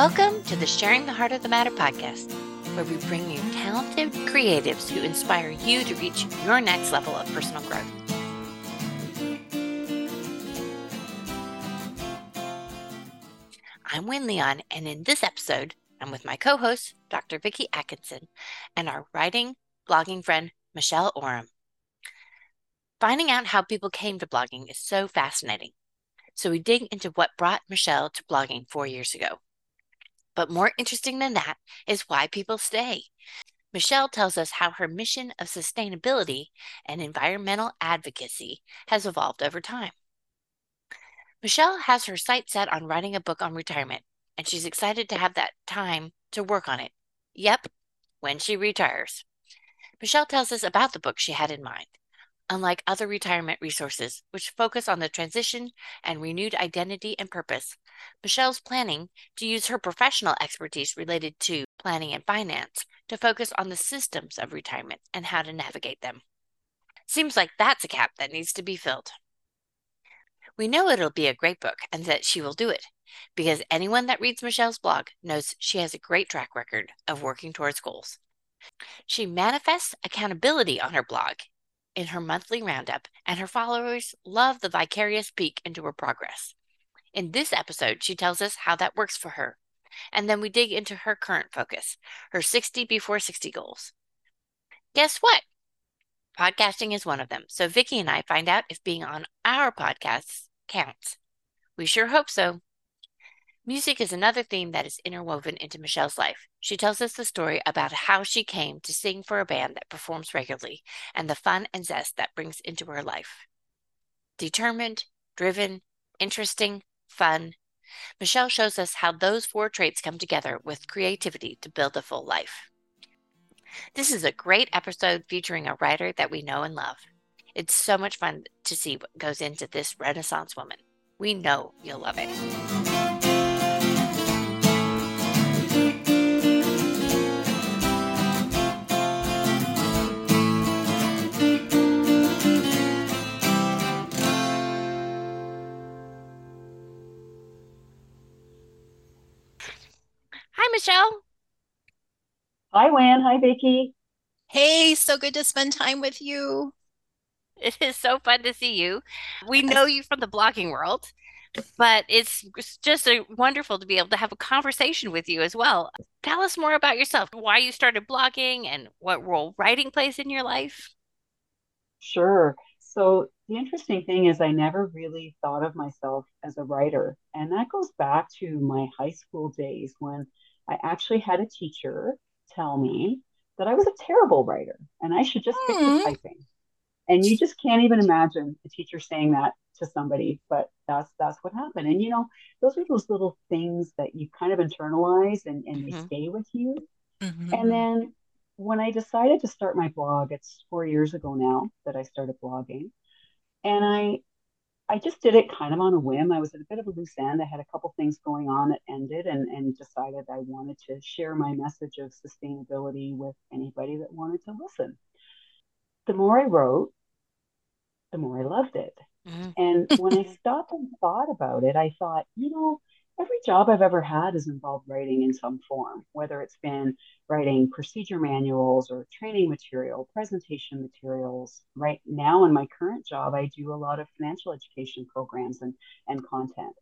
Welcome to the Sharing the Heart of the Matter podcast, where we bring you talented creatives who inspire you to reach your next level of personal growth. I'm Wynne Leon, and in this episode, I'm with my co host, Dr. Vicki Atkinson, and our writing, blogging friend, Michelle Oram. Finding out how people came to blogging is so fascinating. So we dig into what brought Michelle to blogging four years ago. But more interesting than that is why people stay. Michelle tells us how her mission of sustainability and environmental advocacy has evolved over time. Michelle has her sights set on writing a book on retirement, and she's excited to have that time to work on it. Yep, when she retires. Michelle tells us about the book she had in mind Unlike other retirement resources, which focus on the transition and renewed identity and purpose, Michelle's planning to use her professional expertise related to planning and finance to focus on the systems of retirement and how to navigate them. Seems like that's a gap that needs to be filled. We know it'll be a great book and that she will do it because anyone that reads Michelle's blog knows she has a great track record of working towards goals. She manifests accountability on her blog in her monthly roundup, and her followers love the vicarious peek into her progress. In this episode, she tells us how that works for her. And then we dig into her current focus, her 60 before 60 goals. Guess what? Podcasting is one of them. So Vicki and I find out if being on our podcasts counts. We sure hope so. Music is another theme that is interwoven into Michelle's life. She tells us the story about how she came to sing for a band that performs regularly and the fun and zest that brings into her life. Determined, driven, interesting, fun. Michelle shows us how those four traits come together with creativity to build a full life. This is a great episode featuring a writer that we know and love. It's so much fun to see what goes into this Renaissance woman. We know you'll love it. Michelle. Hi, Wynne. Hi, Vicki. Hey, so good to spend time with you. It is so fun to see you. We know you from the blogging world, but it's just a, wonderful to be able to have a conversation with you as well. Tell us more about yourself, why you started blogging, and what role writing plays in your life. Sure. So, the interesting thing is, I never really thought of myself as a writer. And that goes back to my high school days when I actually had a teacher tell me that I was a terrible writer and I should just stick to hmm. typing. And you just can't even imagine a teacher saying that to somebody, but that's that's what happened. And you know, those are those little things that you kind of internalize and, and mm-hmm. they stay with you. Mm-hmm. And then when I decided to start my blog, it's four years ago now that I started blogging. And I I just did it kind of on a whim. I was at a bit of a loose end. I had a couple things going on that ended and, and decided I wanted to share my message of sustainability with anybody that wanted to listen. The more I wrote, the more I loved it. Mm-hmm. And when I stopped and thought about it, I thought, you know, every job I've ever had has involved writing in some form, whether it's been writing procedure manuals or training material, presentation materials. Right now, in my current job, I do a lot of financial education programs and, and content.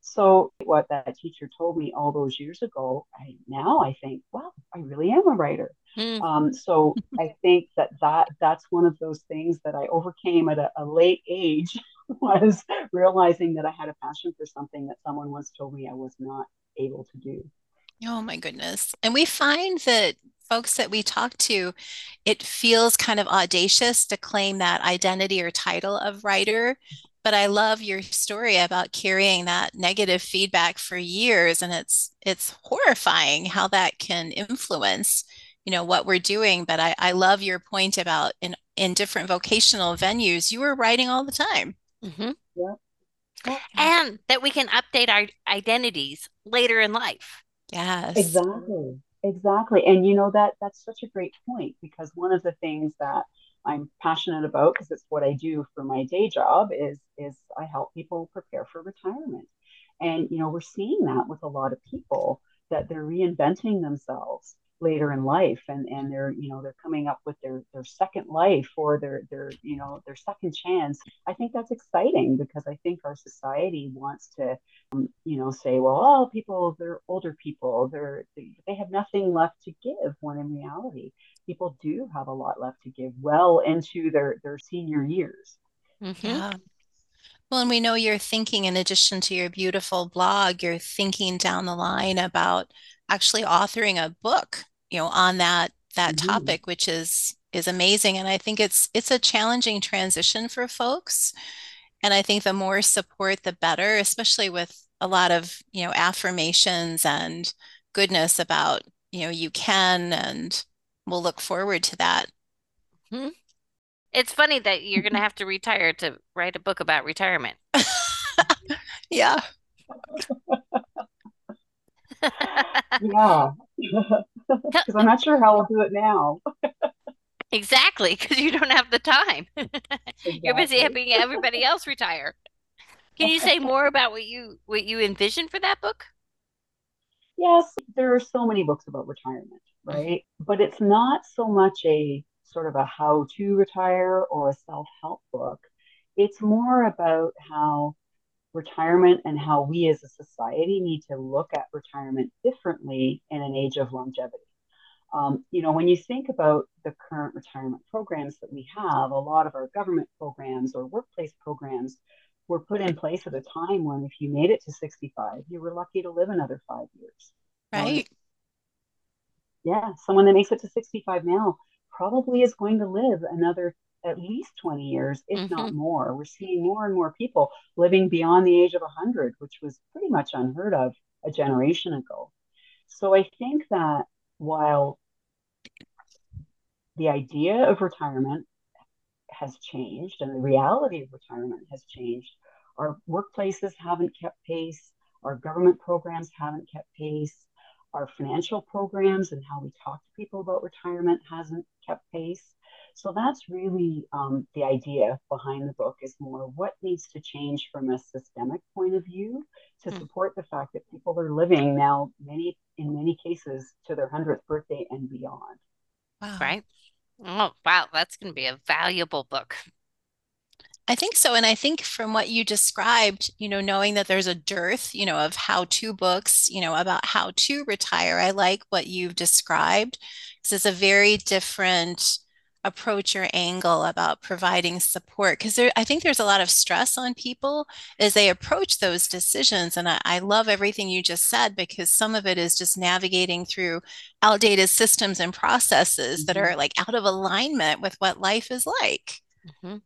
So, what that teacher told me all those years ago, I now I think, wow, I really am a writer. Mm. Um, so I think that, that that's one of those things that I overcame at a, a late age was realizing that I had a passion for something that someone once told me I was not able to do. Oh my goodness. And we find that folks that we talk to, it feels kind of audacious to claim that identity or title of writer. But I love your story about carrying that negative feedback for years. And it's it's horrifying how that can influence, you know, what we're doing. But I, I love your point about in in different vocational venues, you were writing all the time. Mm-hmm. Yeah. And that we can update our identities later in life. Yes. Exactly. Exactly. And you know that that's such a great point because one of the things that I'm passionate about because it's what I do for my day job is is I help people prepare for retirement. And you know, we're seeing that with a lot of people that they're reinventing themselves later in life and and they're you know they're coming up with their their second life or their their you know their second chance. I think that's exciting because i think our society wants to um, you know say well all people they're older people. They're they, they have nothing left to give when in reality people do have a lot left to give well into their their senior years. Mm-hmm. yeah. Well, and we know you're thinking, in addition to your beautiful blog, you're thinking down the line about actually authoring a book, you know, on that that mm-hmm. topic, which is is amazing. And I think it's it's a challenging transition for folks. And I think the more support, the better, especially with a lot of, you know, affirmations and goodness about, you know, you can and we'll look forward to that. Mm-hmm. It's funny that you're going to have to retire to write a book about retirement. yeah. yeah. Because I'm not sure how I'll do it now. exactly, because you don't have the time. Exactly. You're busy helping everybody else retire. Can you say more about what you what you envision for that book? Yes, there are so many books about retirement, mm-hmm. right? But it's not so much a sort of a how to retire or a self help book. It's more about how retirement and how we as a society need to look at retirement differently in an age of longevity. Um, you know, when you think about the current retirement programs that we have, a lot of our government programs or workplace programs were put in place at a time when if you made it to 65, you were lucky to live another five years. Right. Um, yeah, someone that makes it to 65 now probably is going to live another at least 20 years, if mm-hmm. not more. We're seeing more and more people living beyond the age of 100, which was pretty much unheard of a generation ago. So I think that while the idea of retirement has changed and the reality of retirement has changed, our workplaces haven't kept pace, our government programs haven't kept pace, our financial programs and how we talk to people about retirement hasn't kept pace. So that's really um, the idea behind the book is more what needs to change from a systemic point of view to mm. support the fact that people are living now many in many cases to their 100th birthday and beyond. Wow. Right. Oh, wow. That's going to be a valuable book. I think so. And I think from what you described, you know, knowing that there's a dearth, you know, of how to books, you know, about how to retire, I like what you've described because it's a very different approach or angle about providing support because i think there's a lot of stress on people as they approach those decisions and I, I, love everything you just said because some of it is just navigating through outdated systems and processes mm-hmm. that are like out of alignment with what life is like mm-hmm.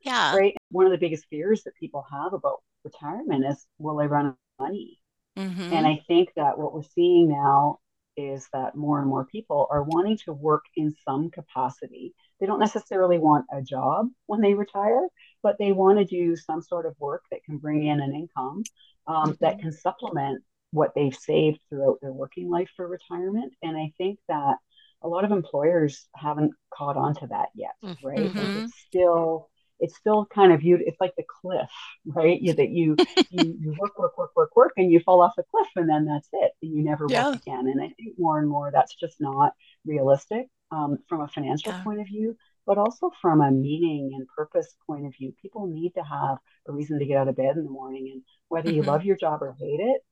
yeah right one of the biggest fears that people have about retirement is will i run out of money mm-hmm. and i think that what we're seeing now is that more and more people are wanting to work in some capacity. They don't necessarily want a job when they retire, but they want to do some sort of work that can bring in an income um, that mm-hmm. can supplement what they've saved throughout their working life for retirement. And I think that a lot of employers haven't caught on to that yet, right? Mm-hmm. It's still it's still kind of viewed it's like the cliff right you, that you, you you work work work work work and you fall off the cliff and then that's it and you never yeah. work again and i think more and more that's just not realistic um, from a financial yeah. point of view but also from a meaning and purpose point of view people need to have a reason to get out of bed in the morning and whether mm-hmm. you love your job or hate it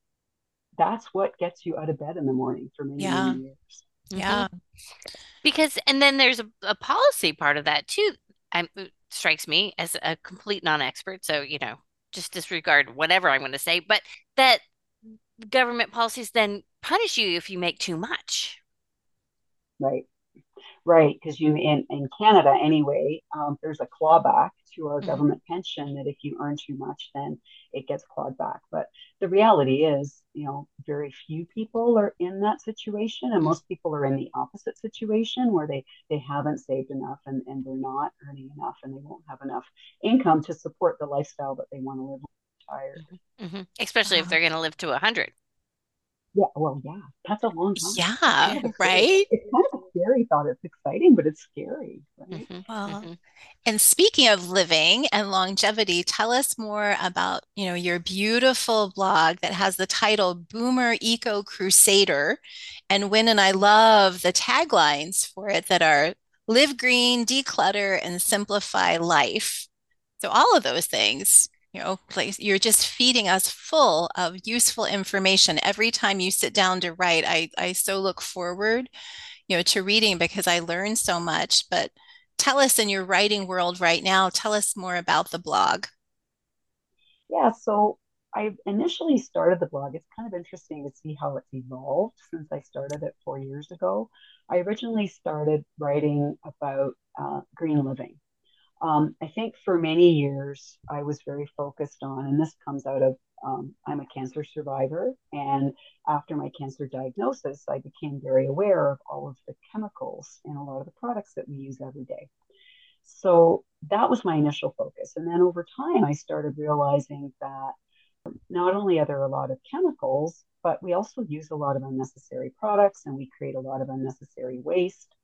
that's what gets you out of bed in the morning for many, yeah. many years yeah mm-hmm. because and then there's a, a policy part of that too I'm strikes me as a complete non-expert so you know just disregard whatever i'm going to say but that government policies then punish you if you make too much right right because you in, in canada anyway um, there's a clawback to our mm-hmm. government pension that if you earn too much then it gets clawed back but the reality is you know very few people are in that situation and most people are in the opposite situation where they they haven't saved enough and, and they're not earning enough and they won't have enough income to support the lifestyle that they want to live retired mm-hmm. especially uh, if uh-huh. they're going to live to 100 Yeah, well, yeah, that's a long time. Yeah, right. It's kind of a scary thought. It's exciting, but it's scary, right? Mm-hmm, well, mm-hmm. and speaking of living and longevity, tell us more about, you know, your beautiful blog that has the title Boomer Eco Crusader. And Wynne and I love the taglines for it that are live green, declutter, and simplify life. So all of those things you know place you're just feeding us full of useful information. Every time you sit down to write i i so look forward you know to reading because i learn so much. But tell us in your writing world right now tell us more about the blog. Yeah so i initially started the blog. It's kind of interesting to see how it's evolved since i started it four years ago. I originally started writing about uh, green living um, I think for many years I was very focused on, and this comes out of um, I'm a cancer survivor, and after my cancer diagnosis, I became very aware of all of the chemicals in a lot of the products that we use every day. So that was my initial focus, and then over time I started realizing that not only are there a lot of chemicals, but we also use a lot of unnecessary products, and we create a lot of unnecessary waste.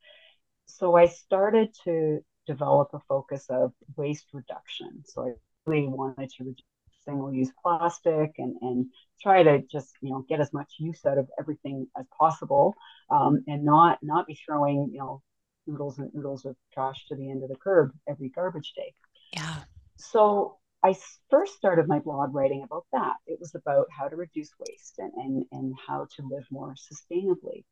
So I started to develop a focus of waste reduction. So I really wanted to reduce single-use plastic and, and try to just you know get as much use out of everything as possible um, and not not be throwing you know oodles and oodles of trash to the end of the curb every garbage day. Yeah. So I first started my blog writing about that. It was about how to reduce waste and, and, and how to live more sustainably.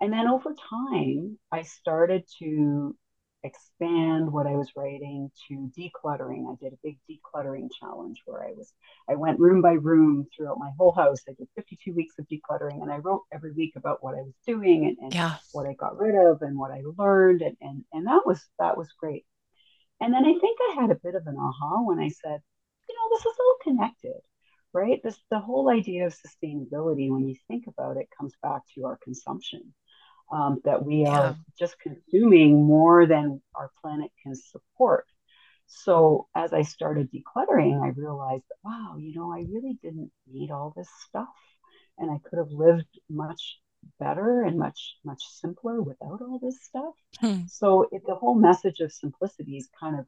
And then over time, I started to expand what I was writing to decluttering. I did a big decluttering challenge where I was I went room by room throughout my whole house. I did 52 weeks of decluttering and I wrote every week about what I was doing and, and yeah. what I got rid of and what I learned and, and and that was that was great. And then I think I had a bit of an aha when I said, you know, this is all connected, right? This the whole idea of sustainability, when you think about it, comes back to our consumption um, that we are just consuming more than our planet can support. So as I started decluttering, I realized, wow, you know, I really didn't need all this stuff, and I could have lived much better and much much simpler without all this stuff. Hmm. So it, the whole message of simplicity is kind of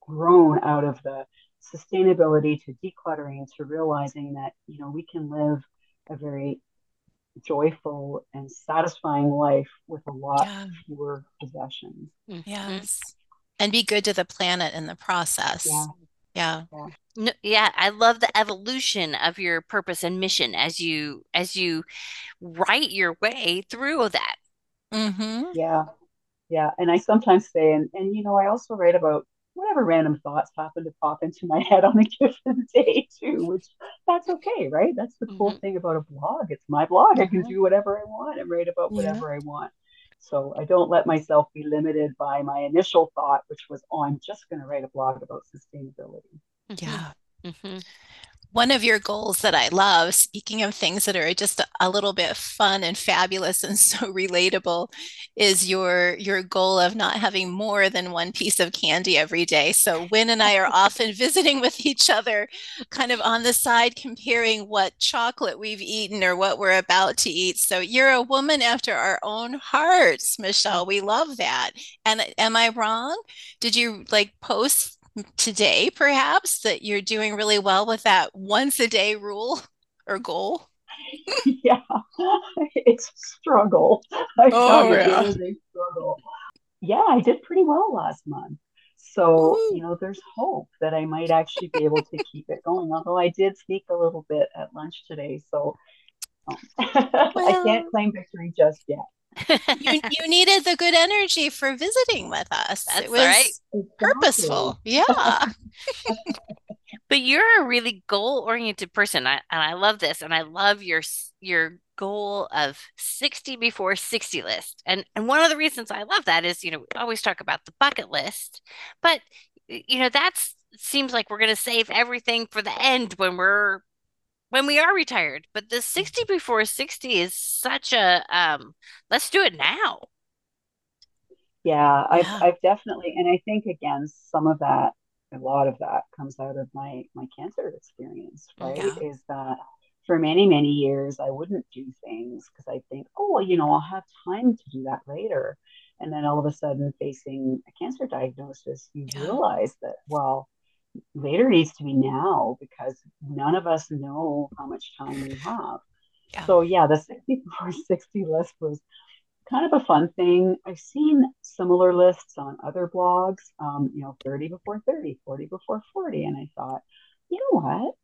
grown out of the sustainability to decluttering to realizing that you know we can live a very joyful and satisfying life with a lot yeah. fewer possessions. Mm-hmm. Yes. And be good to the planet in the process. Yeah. Yeah. yeah. No, yeah, I love the evolution of your purpose and mission as you as you write your way through that. Mm-hmm. Yeah, yeah, and I sometimes say, and and you know, I also write about whatever random thoughts happen to pop into my head on a given day too, which that's okay, right? That's the cool mm-hmm. thing about a blog. It's my blog. Mm-hmm. I can mm-hmm. do whatever I want and write about whatever yeah. I want. So I don't let myself be limited by my initial thought, which was, oh, I'm just going to write a blog about sustainability. Yeah. Mm-hmm one of your goals that I love, speaking of things that are just a, little bit fun and fabulous and so relatable, is your your goal of not having more than one piece of candy every day. So Wynne and I are often visiting with each other, kind of on the side comparing what chocolate we've eaten or what we're about to eat. So you're a woman after our own hearts, Michelle. We love that. And am I wrong? Did you like post today, perhaps, that you're doing really well with that once a day rule or goal? yeah, it's a struggle. I oh, yeah. it is a struggle. Yeah, I did pretty well last month. So, Ooh. you know, there's hope that I might actually be able to keep it going. Although I did sneak a little bit at lunch today. So um, well, I can't claim victory just yet you, you needed the good energy for visiting with us. That's it was right. purposeful. Yeah. but you're a really goal-oriented person. I, and I love this. And I love your your goal of 60 before 60 list. And and one of the reasons I love that is, you know, we always talk about the bucket list, but you know, that's seems like we're going to save everything for the end when we're when we are retired. But the 60 before 60 is such a um let's do it now. Yeah, I've. I've definitely and I think again some of that a lot of that comes out of my my cancer experience, right? Yeah. Is that for many, many years, I wouldn't do things because I think, oh, well, you know, I'll have time to do that later. And then all of a sudden, facing a cancer diagnosis, you yeah. realize that, well, later needs to be now because none of us know how much time we have. Yeah. So, yeah, the 64 60 list was kind of a fun thing. I've seen similar lists on other blogs, um, you know, 30 before 30, 40 before 40. And I thought, you know what?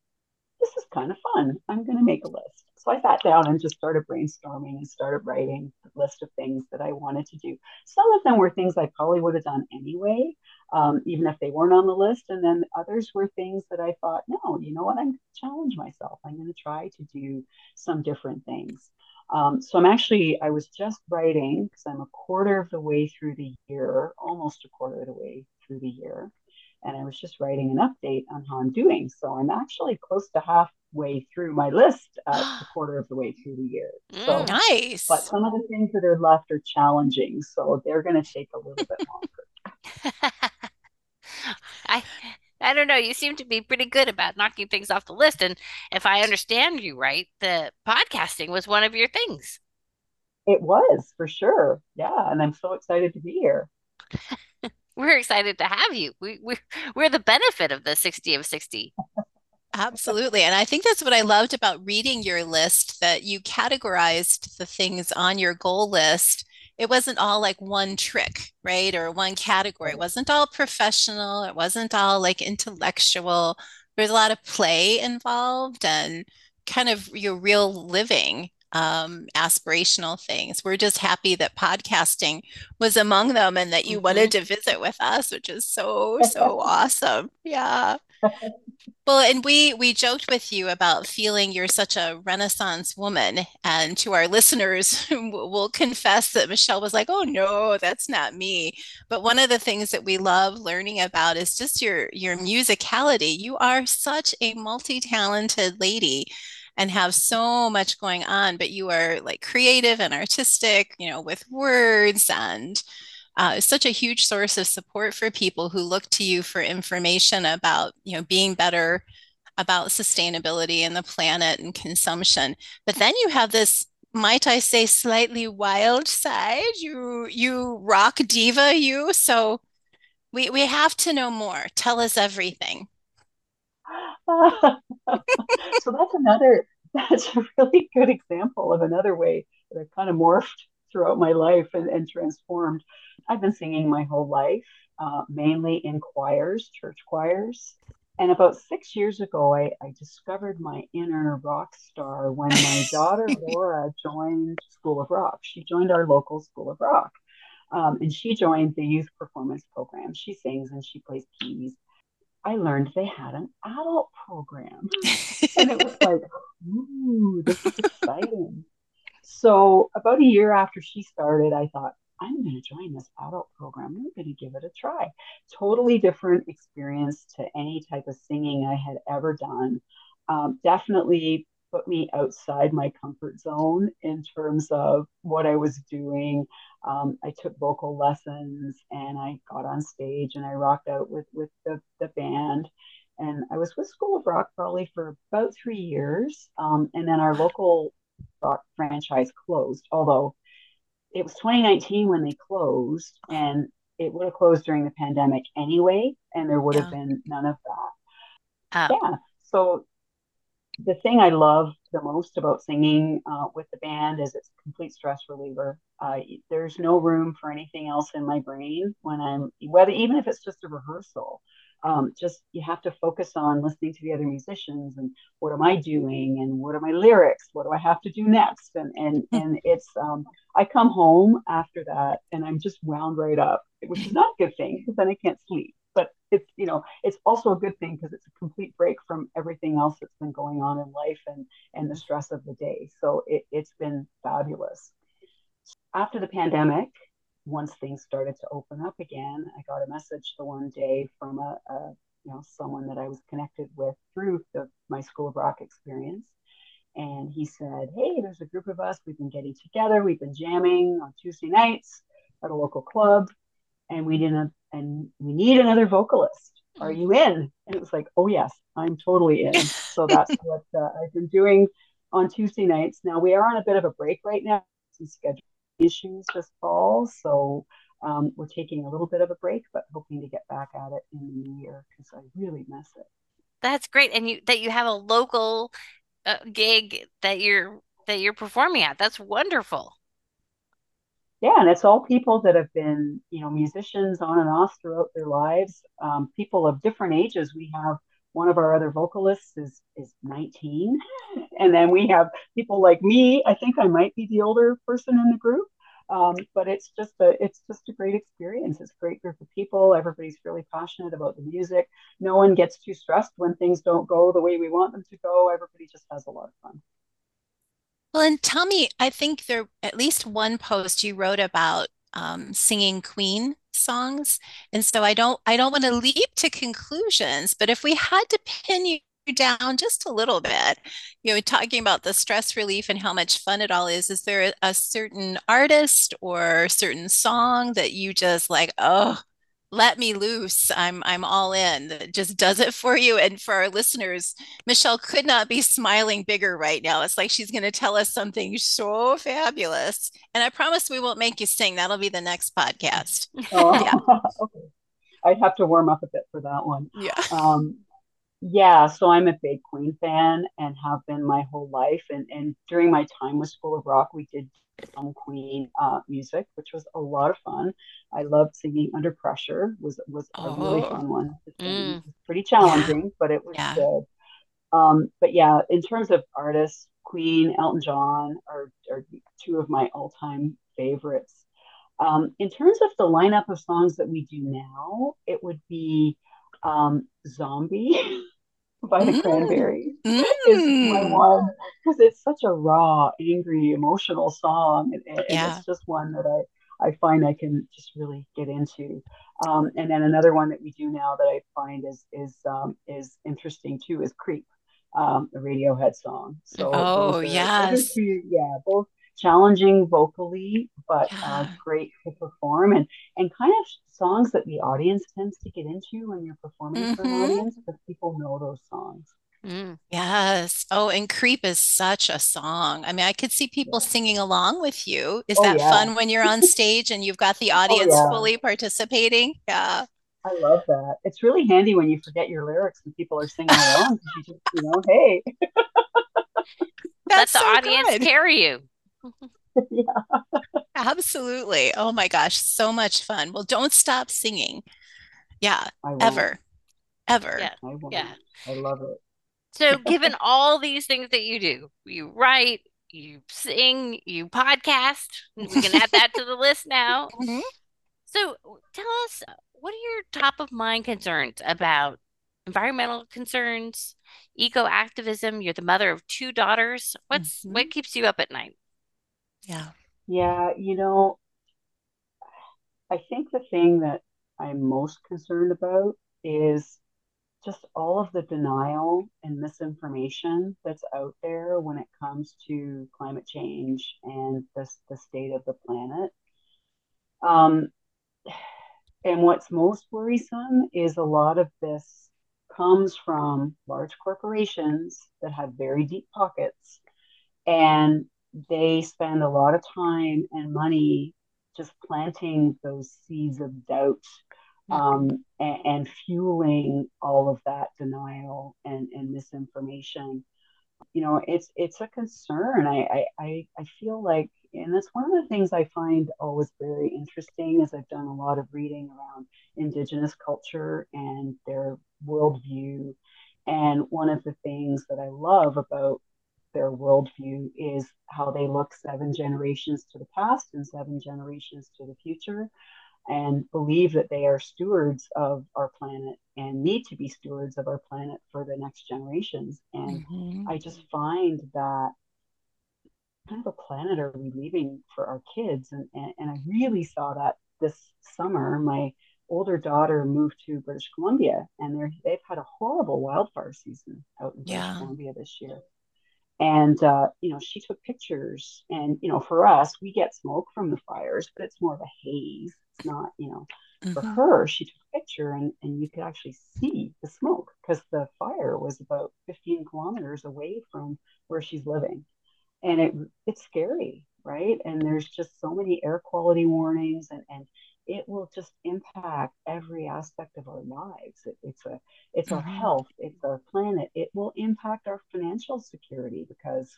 This is kind of fun. I'm going to make a list. So I sat down and just started brainstorming and started writing a list of things that I wanted to do. Some of them were things I probably would have done anyway, um, even if they weren't on the list. And then others were things that I thought, no, you know what? I'm going to challenge myself. I'm going to try to do some different things. Um, so I'm actually, I was just writing because I'm a quarter of the way through the year, almost a quarter of the way through the year. And I was just writing an update on how I'm doing. So I'm actually close to halfway through my list a quarter of the way through the year. So mm, nice. But some of the things that are left are challenging. So they're going to take a little bit longer. I I don't know. You seem to be pretty good about knocking things off the list. And if I understand you right, the podcasting was one of your things. It was for sure. Yeah. And I'm so excited to be here. we're excited to have you. We, we, we're the benefit of the 60 of 60. Absolutely. And I think that's what I loved about reading your list that you categorized the things on your goal list it wasn't all like one trick, right? Or one category. It wasn't all professional. It wasn't all like intellectual. There's a lot of play involved and kind of your real living um, aspirational things. We're just happy that podcasting was among them and that you mm-hmm. wanted to visit with us, which is so, so awesome. Yeah. Well, and we we joked with you about feeling you're such a renaissance woman and to our listeners we'll confess that Michelle was like, "Oh no, that's not me." But one of the things that we love learning about is just your your musicality. You are such a multi-talented lady and have so much going on, but you are like creative and artistic, you know, with words and uh, is such a huge source of support for people who look to you for information about you know being better about sustainability and the planet and consumption. But then you have this might i say slightly wild side. You you rock diva you. So we we have to know more. Tell us everything. So that's another that's a really good example of another way that i've kind of morphed throughout my life and, and transformed. I've been singing my whole life, uh, mainly in choirs, church choirs. And about six years ago, I, I discovered my inner rock star when my daughter Laura joined School of Rock. She joined our local School of Rock. Um, and she joined the youth performance program. She sings and she plays keys. I learned they had an adult program. and it was like, ooh, this is exciting. So about a year after she started, I thought, I'm going to join this adult program. I'm going to give it a try. Totally different experience to any type of singing I had ever done. Um, definitely put me outside my comfort zone in terms of what I was doing. Um, I took vocal lessons and I got on stage and I rocked out with, with the, the band. And I was with School of Rock probably for about three years. Um, and then our local rock franchise closed, although it was 2019 when they closed and it would have closed during the pandemic anyway, and there would yeah. have been none of that. Oh. Yeah. So the thing I love the most about singing uh, with the band is it's a complete stress reliever. Uh, there's no room for anything else in my brain when I'm whether even if it's just a rehearsal um, just you have to focus on listening to the other musicians and what am I doing and what are my lyrics? What do I have to do next? And and and it's um, I come home after that and I'm just wound right up, which is not a good thing because then I can't sleep. But it's you know it's also a good thing because it's a complete break from everything else that's been going on in life and and the stress of the day. So it, it's been fabulous. After the pandemic, once things started to open up again, I got a message the one day from a, a you know someone that I was connected with through the, my School of Rock experience, and he said, "Hey, there's a group of us. We've been getting together. We've been jamming on Tuesday nights at a local club, and we didn't and we need another vocalist. Are you in?" And it was like, "Oh yes, I'm totally in." So that's what uh, I've been doing on Tuesday nights. Now we are on a bit of a break right now, some schedule issues this fall, so um, we're taking a little bit of a break, but hoping to get back at it in the new year because I really miss it. That's great, and you that you have a local uh, gig that you're that you're performing at. That's wonderful. Yeah, and it's all people that have been, you know, musicians on and off throughout their lives. Um, people of different ages. We have one of our other vocalists is is 19, and then we have people like me. I think I might be the older person in the group, um, but it's just a it's just a great experience. It's a great group of people. Everybody's really passionate about the music. No one gets too stressed when things don't go the way we want them to go. Everybody just has a lot of fun. Well, and tell me, I think there at least one post you wrote about um, singing Queen songs, and so I don't I don't want to leap to conclusions, but if we had to pin you down just a little bit, you know, talking about the stress relief and how much fun it all is, is there a certain artist or certain song that you just like, oh, let me loose. I'm I'm all in. It just does it for you. And for our listeners, Michelle could not be smiling bigger right now. It's like she's going to tell us something so fabulous. And I promise we won't make you sing. That'll be the next podcast. Oh, yeah. okay. I'd have to warm up a bit for that one. Yeah. Um, yeah, so I'm a big Queen fan and have been my whole life. And and during my time with School of Rock, we did some Queen uh, music, which was a lot of fun. I loved singing Under Pressure. was was a oh. really fun one. Mm. pretty challenging, yeah. but it was yeah. good. Um, but yeah, in terms of artists, Queen, Elton John are, are two of my all time favorites. Um, in terms of the lineup of songs that we do now, it would be um, Zombie. by the mm. Cranberries mm. is my one because it's such a raw, angry, emotional song, and, and yeah. it's just one that I I find I can just really get into. Um, and then another one that we do now that I find is is um, is interesting too is Creep, um, the Radiohead song. So oh yes, yeah, both challenging vocally, but uh, yeah. uh, great to perform and and kind of songs that the audience tends to get into when you're performing mm-hmm. for an mm-hmm. audience because people know those songs. Mm, yes. Oh, and Creep is such a song. I mean, I could see people yeah. singing along with you. Is oh, that yeah. fun when you're on stage and you've got the oh, audience oh, yeah. fully participating? Yeah. I love that. It's really handy when you forget your lyrics and people are singing along because you just, you know, hey. Let the so audience good. carry you. yeah. Absolutely. Oh my gosh, so much fun. Well, don't stop singing. Yeah, ever. Ever. Yeah. I yeah. I love it. So, given all these things that you do, you write, you sing, you podcast, we can add that to the list now. Mm-hmm. So, tell us what are your top of mind concerns about environmental concerns, eco activism? You're the mother of two daughters. What's mm-hmm. what keeps you up at night? Yeah. Yeah, you know, I think the thing that I'm most concerned about is just all of the denial and misinformation that's out there when it comes to climate change and the, the state of the planet. Um, and what's most worrisome is a lot of this comes from large corporations that have very deep pockets and they spend a lot of time and money just planting those seeds of doubt um, and, and, fueling all of that denial and, and misinformation. You know, it's it's a concern. I, I I feel like, and that's one of the things I find always very interesting. Is I've done a lot of reading around Indigenous culture and their worldview, and one of the things that I love about their worldview is how they look seven generations to the past and seven generations to the future and believe that they are stewards of our planet and need to be stewards of our planet for the next generations. And mm-hmm. I just find that kind of a planet are we leaving for our kids? And, and, and I really saw that this summer. My older daughter moved to British Columbia and they're, they've had a horrible wildfire season out in British. Columbia this year and uh, you know she took pictures and you know for us we get smoke from the fires but it's more of a haze it's not you know mm-hmm. for her she took a picture and, and you could actually see the smoke because the fire was about 15 kilometers away from where she's living. And it it's scary, right? And there's just so many air quality warnings and, and it will just impact every aspect of our lives. It, it's a it's mm-hmm. our health, it's our planet. It will impact our financial security because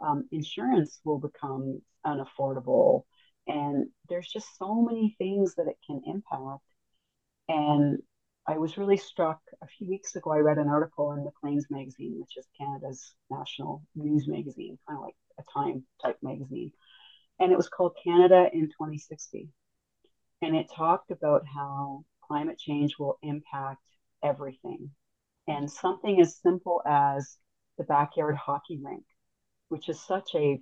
um, insurance will become unaffordable, and there's just so many things that it can impact. And I was really struck a few weeks ago. I read an article in Maclean's magazine, which is Canada's national news magazine, kind of like a Time type magazine, and it was called Canada in 2060 and it talked about how climate change will impact everything. And something as simple as the backyard hockey rink, which is such a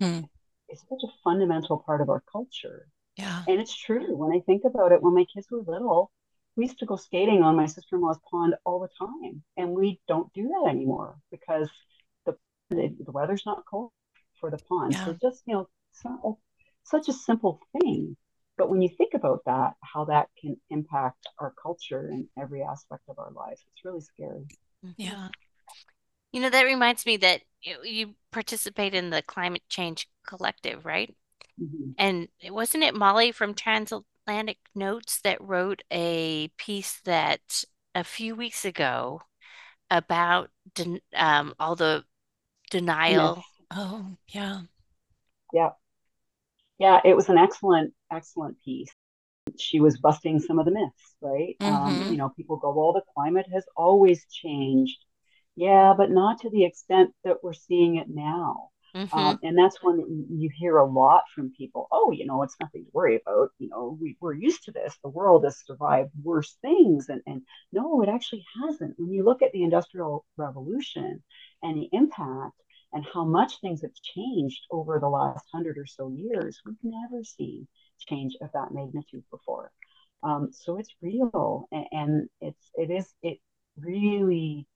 hmm. it's such a fundamental part of our culture. Yeah. And it's true. When I think about it, when my kids were little, we used to go skating on my sister-in-law's pond all the time. And we don't do that anymore because the the, the weather's not cold for the pond. Yeah. So just, you know, so, such a simple thing. But when you think about that, how that can impact our culture in every aspect of our lives, it's really scary. Yeah. You know, that reminds me that you participate in the Climate Change Collective, right? Mm-hmm. And wasn't it Molly from Transatlantic Notes that wrote a piece that a few weeks ago about den- um, all the denial? Yes. Oh, yeah. Yeah. Yeah, it was an excellent, excellent piece. She was busting some of the myths, right? Um, mm-hmm. Um, you know, people go, well, the climate has always changed. Yeah, but not to the extent that we're seeing it now. Mm-hmm. Um, and that's when you hear a lot from people. Oh, you know, it's nothing to worry about. You know, we, we're used to this. The world has survived worse things. And, and no, it actually hasn't. When you look at the Industrial Revolution and the impact and how much things have changed over the last hundred or so years. We've never seen change of that magnitude before. Um, so it's real, and, and, it's it is it really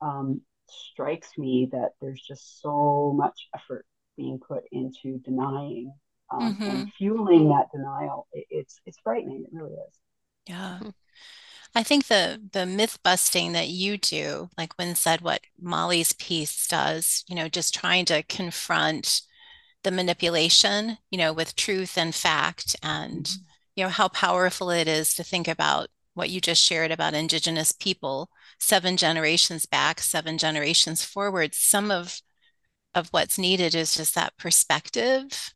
um, strikes me that there's just so much effort being put into denying um, mm-hmm. and fueling that denial. It, it's it's frightening. It really is. Yeah. I think the the myth busting that you do, like when said what Molly's piece does, you know, just trying to confront the manipulation, you know, with truth and fact and mm-hmm. you know how powerful it is to think about what you just shared about indigenous people seven generations back, seven generations forward. Some of of what's needed is just that perspective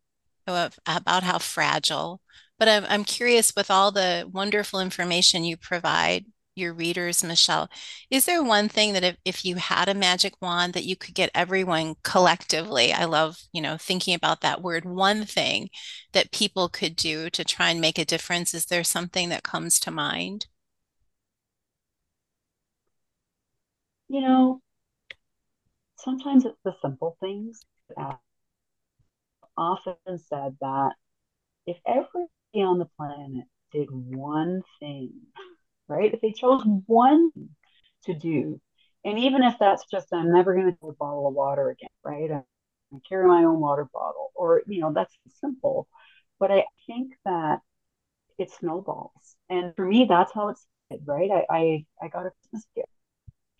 of, about how fragile but I'm, I'm curious with all the wonderful information you provide your readers, Michelle, is there one thing that if, if you had a magic wand that you could get everyone collectively, I love, you know, thinking about that word, one thing that people could do to try and make a difference? Is there something that comes to mind? You know, sometimes it's the simple things. I've often said that if every on the planet did one thing, right? If they chose one to do, and even if that's just, I'm never going to do a bottle of water again, right? I carry my own water bottle, or, you know, that's simple. But I think that it snowballs. And for me, that's how it's right? I, I, I got a Christmas gift.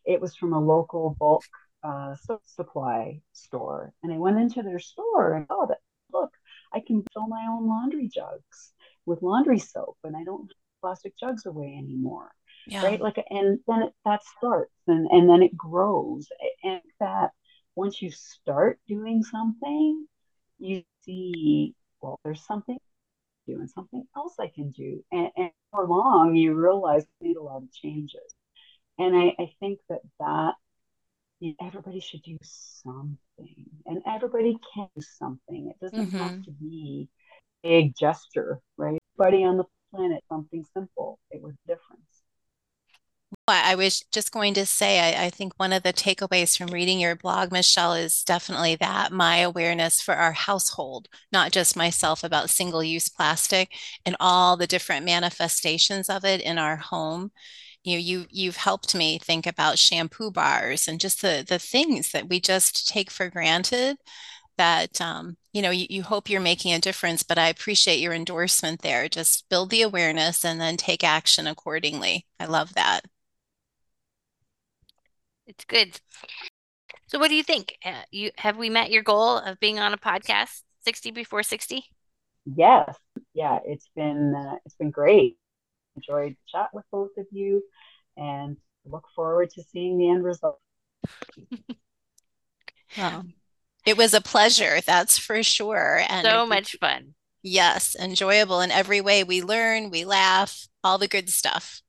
It was from a local bulk uh, supply store. And I went into their store and, oh, that, look, I can fill my own laundry jugs with laundry soap and I don't plastic jugs away anymore. Yeah. Right. Like, and then it, that starts and, and then it grows. And that once you start doing something, you see, well, there's something doing something else I can do. And, and for long, you realize you need a lot of changes. And I, I think that that you know, everybody should do something and everybody can do something. It doesn't mm-hmm. have to be big gesture, right? Everybody on the planet, something simple. It was difference. I was just going to say, I, I, think one of the takeaways from reading your blog, Michelle, is definitely that my awareness for our household, not just myself about single use plastic and all the different manifestations of it in our home. You know, you you've helped me think about shampoo bars and just the the things that we just take for granted that um, you know you, you hope you're making a difference but i appreciate your endorsement there just build the awareness and then take action accordingly i love that It's good. So, what do you think? Uh, you have we met your goal of being on a podcast 60 before 60? Yes. Yeah, it's been uh, it's been great. Enjoyed chat with both of you and look forward to seeing the end result. well, it was a pleasure, that's for sure. And so much fun. Yes, enjoyable in every way. We learn, we laugh, all the good stuff.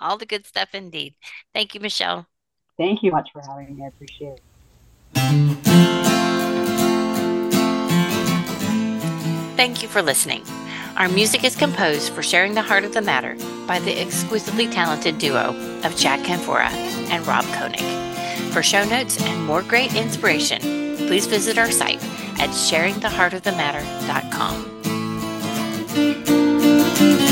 All the good stuff indeed. Thank you, Michelle. Thank you much for having me. I appreciate it. Thank you for listening. Our music is composed for Sharing the Heart of the Matter by the exquisitely talented duo of Jack Canfora and Rob Koenig. For show notes and more great inspiration, please visit our site at sharingtheheartofthematter.com.